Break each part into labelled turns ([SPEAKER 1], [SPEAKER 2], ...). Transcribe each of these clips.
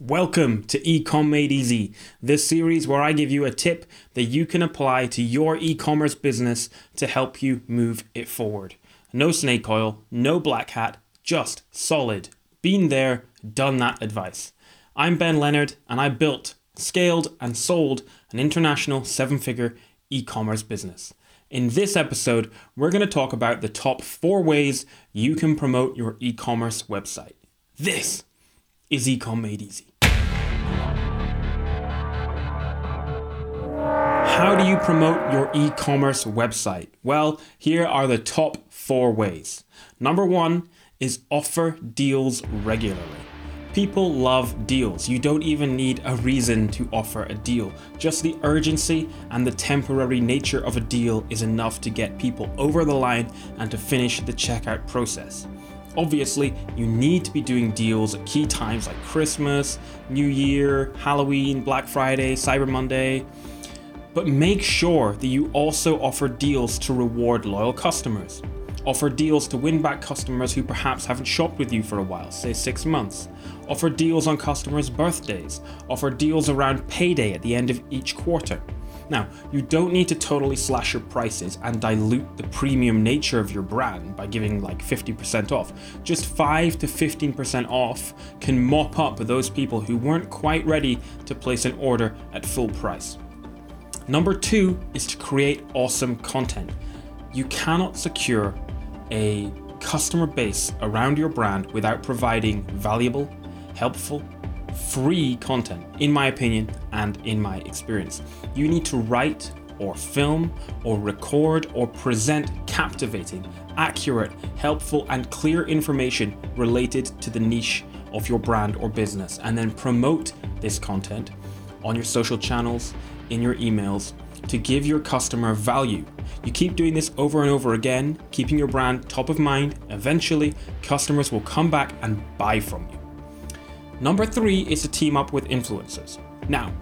[SPEAKER 1] Welcome to Ecom Made Easy, this series where I give you a tip that you can apply to your e commerce business to help you move it forward. No snake oil, no black hat, just solid. Been there, done that advice. I'm Ben Leonard, and I built, scaled, and sold an international seven figure e commerce business. In this episode, we're going to talk about the top four ways you can promote your e commerce website. This is Ecom Made Easy. How do you promote your e commerce website? Well, here are the top four ways. Number one is offer deals regularly. People love deals. You don't even need a reason to offer a deal. Just the urgency and the temporary nature of a deal is enough to get people over the line and to finish the checkout process. Obviously, you need to be doing deals at key times like Christmas, New Year, Halloween, Black Friday, Cyber Monday but make sure that you also offer deals to reward loyal customers. Offer deals to win back customers who perhaps haven't shopped with you for a while, say six months. Offer deals on customers' birthdays. Offer deals around payday at the end of each quarter. Now, you don't need to totally slash your prices and dilute the premium nature of your brand by giving like 50% off. Just 5 to 15% off can mop up those people who weren't quite ready to place an order at full price. Number two is to create awesome content. You cannot secure a customer base around your brand without providing valuable, helpful, free content, in my opinion and in my experience. You need to write or film or record or present captivating, accurate, helpful, and clear information related to the niche of your brand or business, and then promote this content on your social channels in your emails to give your customer value. You keep doing this over and over again, keeping your brand top of mind. Eventually, customers will come back and buy from you. Number three is to team up with influencers. Now,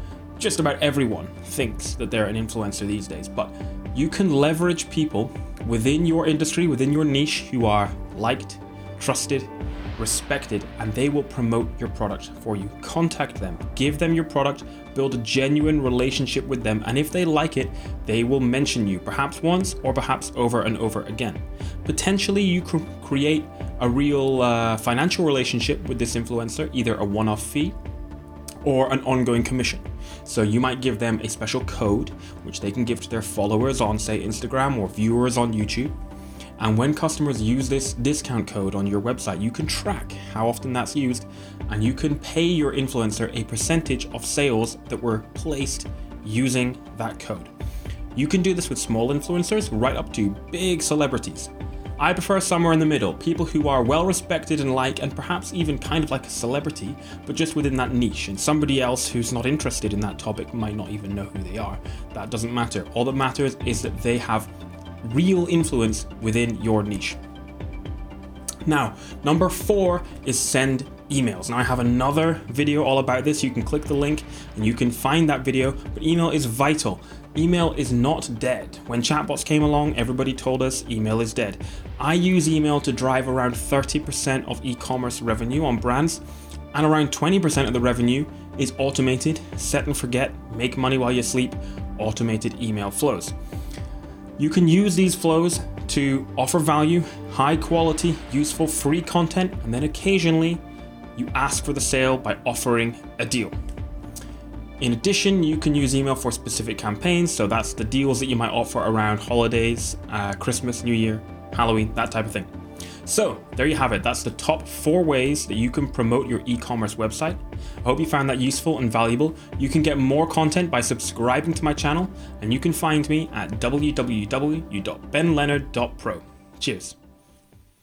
[SPEAKER 1] just about everyone thinks that they're an influencer these days, but you can leverage people within your industry, within your niche, who are liked, trusted, respected, and they will promote your product for you. Contact them, give them your product, build a genuine relationship with them, and if they like it, they will mention you, perhaps once or perhaps over and over again. Potentially, you could create a real uh, financial relationship with this influencer, either a one off fee or an ongoing commission. So you might give them a special code, which they can give to their followers on, say, Instagram or viewers on YouTube and when customers use this discount code on your website, you can track how often that's used and you can pay your influencer a percentage of sales that were placed using that code. You can do this with small influencers right up to big celebrities. I prefer somewhere in the middle, people who are well respected and like, and perhaps even kind of like a celebrity, but just within that niche. And somebody else who's not interested in that topic might not even know who they are. That doesn't matter. All that matters is that they have real influence within your niche. Now, number four is send emails. Now, I have another video all about this. You can click the link and you can find that video, but email is vital. Email is not dead. When chatbots came along, everybody told us email is dead. I use email to drive around 30% of e commerce revenue on brands, and around 20% of the revenue is automated, set and forget, make money while you sleep, automated email flows. You can use these flows to offer value, high quality, useful, free content, and then occasionally you ask for the sale by offering a deal. In addition, you can use email for specific campaigns, so that's the deals that you might offer around holidays, uh, Christmas, New Year, Halloween, that type of thing. So, there you have it. That's the top four ways that you can promote your e commerce website. I hope you found that useful and valuable. You can get more content by subscribing to my channel, and you can find me at www.benleonard.pro. Cheers.